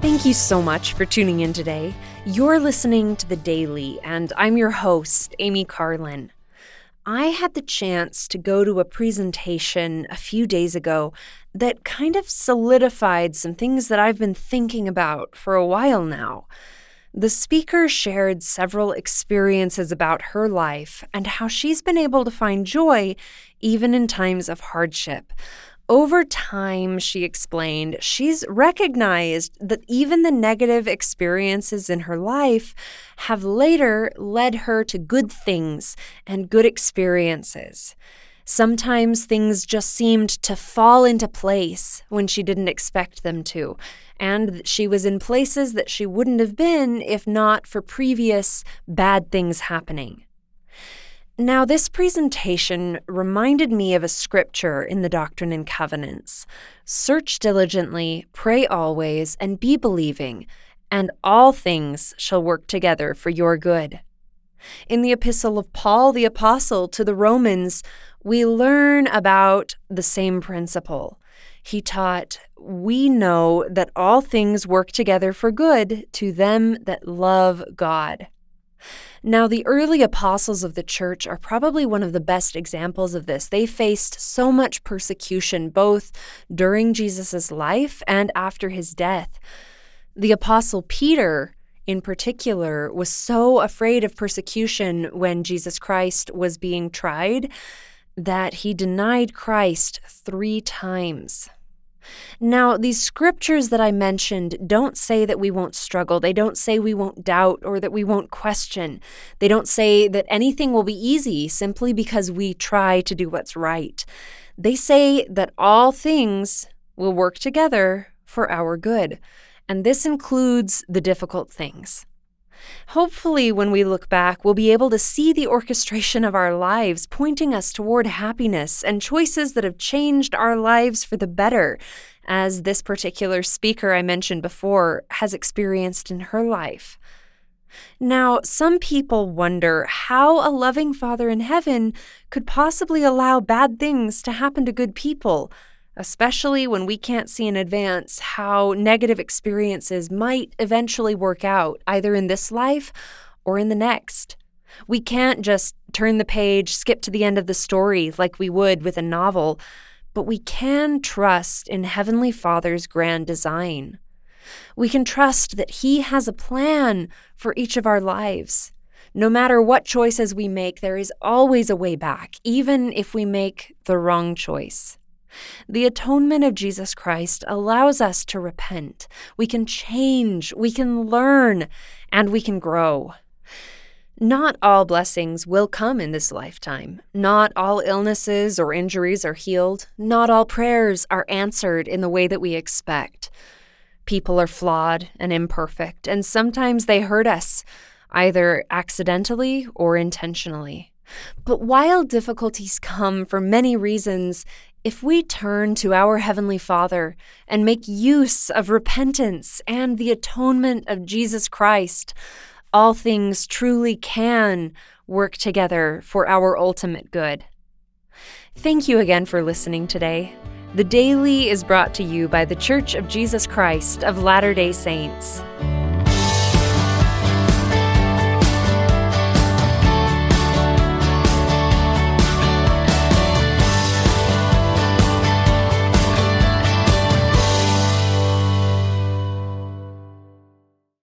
Thank you so much for tuning in today. You're listening to The Daily, and I'm your host, Amy Carlin. I had the chance to go to a presentation a few days ago that kind of solidified some things that I've been thinking about for a while now. The speaker shared several experiences about her life and how she's been able to find joy even in times of hardship. Over time, she explained, she's recognized that even the negative experiences in her life have later led her to good things and good experiences. Sometimes things just seemed to fall into place when she didn't expect them to, and she was in places that she wouldn't have been if not for previous bad things happening. Now, this presentation reminded me of a scripture in the Doctrine and Covenants Search diligently, pray always, and be believing, and all things shall work together for your good. In the Epistle of Paul the Apostle to the Romans, we learn about the same principle. He taught, We know that all things work together for good to them that love God. Now, the early apostles of the church are probably one of the best examples of this. They faced so much persecution both during Jesus' life and after his death. The apostle Peter, in particular, was so afraid of persecution when Jesus Christ was being tried that he denied Christ three times. Now, these scriptures that I mentioned don't say that we won't struggle. They don't say we won't doubt or that we won't question. They don't say that anything will be easy simply because we try to do what's right. They say that all things will work together for our good, and this includes the difficult things. Hopefully, when we look back, we'll be able to see the orchestration of our lives pointing us toward happiness and choices that have changed our lives for the better, as this particular speaker I mentioned before has experienced in her life. Now, some people wonder how a loving Father in heaven could possibly allow bad things to happen to good people especially when we can't see in advance how negative experiences might eventually work out, either in this life or in the next. We can't just turn the page, skip to the end of the story like we would with a novel, but we can trust in Heavenly Father's grand design. We can trust that He has a plan for each of our lives. No matter what choices we make, there is always a way back, even if we make the wrong choice. The atonement of Jesus Christ allows us to repent. We can change, we can learn, and we can grow. Not all blessings will come in this lifetime. Not all illnesses or injuries are healed. Not all prayers are answered in the way that we expect. People are flawed and imperfect, and sometimes they hurt us, either accidentally or intentionally. But while difficulties come for many reasons, if we turn to our Heavenly Father and make use of repentance and the atonement of Jesus Christ, all things truly can work together for our ultimate good. Thank you again for listening today. The Daily is brought to you by The Church of Jesus Christ of Latter day Saints.